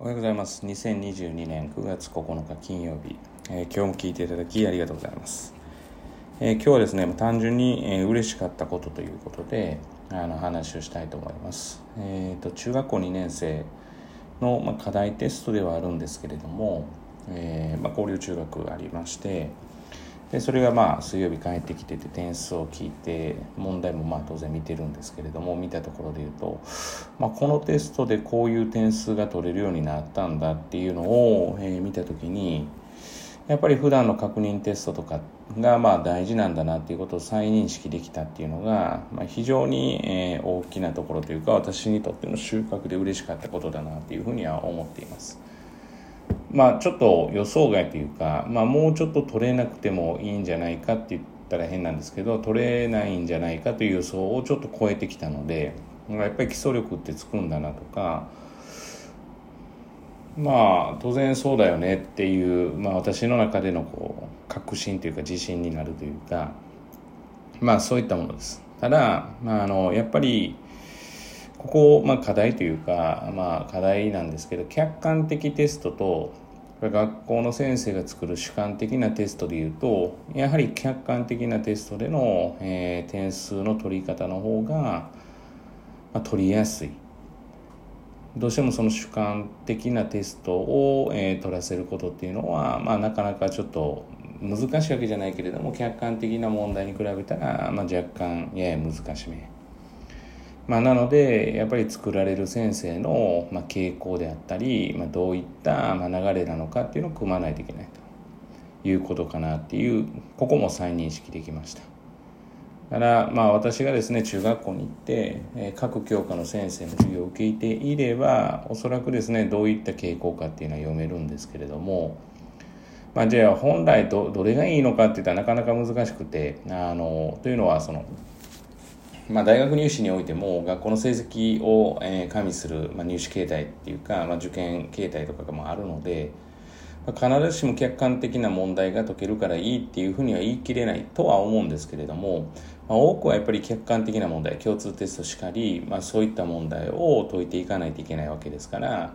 おはようございます。2022年9月9日金曜日、えー、今日も聞いていただきありがとうございます。えー、今日はですね、単純に、えー、嬉しかったことということで、あの話をしたいと思います。えっ、と、中学校2年生の、まあ、課題テストではあるんですけれども、えまあ、交流中学ありまして、でそれがまあ水曜日帰ってきてて点数を聞いて問題もまあ当然見てるんですけれども見たところで言うと、まあ、このテストでこういう点数が取れるようになったんだっていうのを、えー、見た時にやっぱり普段の確認テストとかがまあ大事なんだなっていうことを再認識できたっていうのが、まあ、非常に、えー、大きなところというか私にとっての収穫で嬉しかったことだなっていうふうには思っています。まあちょっと予想外というか、まあ、もうちょっと取れなくてもいいんじゃないかって言ったら変なんですけど取れないんじゃないかという予想をちょっと超えてきたのでやっぱり基礎力ってつくんだなとかまあ当然そうだよねっていう、まあ、私の中でのこう確信というか自信になるというかまあそういったものです。ただ、まあ、あのやっぱりここ、まあ、課題というか、まあ、課題なんですけど客観的テストと学校の先生が作る主観的なテストでいうとやはり客観的なテストでの、えー、点数の取り方の方が、まあ、取りやすいどうしてもその主観的なテストを、えー、取らせることっていうのは、まあ、なかなかちょっと難しいわけじゃないけれども客観的な問題に比べたら、まあ、若干やや難しめ。まあ、なのでやっぱり作られる先生の、ま、傾向であったり、ま、どういった、ま、流れなのかっていうのを組まないといけないということかなっていうここも再認識できました。だからまあ私がですね中学校に行って、え、各教科の先生の授業を受けていればおそらくですねどういった傾向かっていうのは読めるんですけれどもまあ、じゃあ本来どどれがいいのかっていったらなかなか難しくてあのというのはそのまあ、大学入試においても学校の成績を、えー、加味する、まあ、入試形態っていうか、まあ、受験形態とかもあるので、まあ、必ずしも客観的な問題が解けるからいいっていうふうには言い切れないとは思うんですけれども、まあ、多くはやっぱり客観的な問題共通テストしかり、まあ、そういった問題を解いていかないといけないわけですから。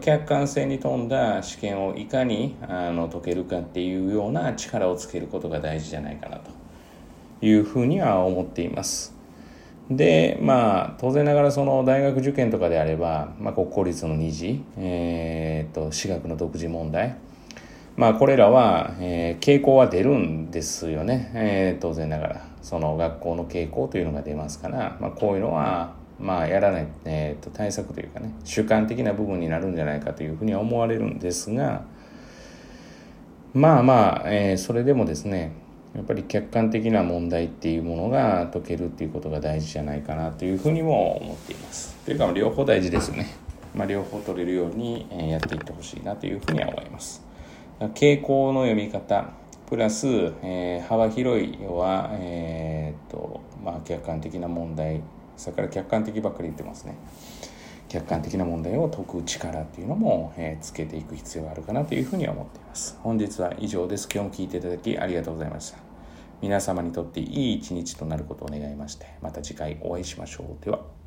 客観性に富んだ試験をいかにあの解けるかっていうような力をつけることが大事じゃないかなというふうには思っています。でまあ当然ながらその大学受験とかであれば、まあ、国公立の二次、えーと、私学の独自問題。まあこれらは、えー、傾向は出るんですよね、えー、当然ながら。その学校の傾向というのが出ますから、まあ、こういうのはまあやらない、えーと、対策というかね主観的な部分になるんじゃないかというふうには思われるんですがまあまあ、えー、それでもですねやっぱり客観的な問題っていうものが解けるっていうことが大事じゃないかなというふうにも思っています。というか両方大事ですよね。まあ、両方取れるようにやっていってほしいなというふうには思います。傾向の読み方プラス、えー、幅広い要は、えー、っとまあ、客観的な問題それから客観的ばっかり言ってますね。客観的な問題を解く力っていうのも、えー、つけていく必要があるかなというふうに思っています。本日は以上です。今日も聞いていただきありがとうございました。皆様にとっていい一日となることを願いまして、また次回お会いしましょう。では。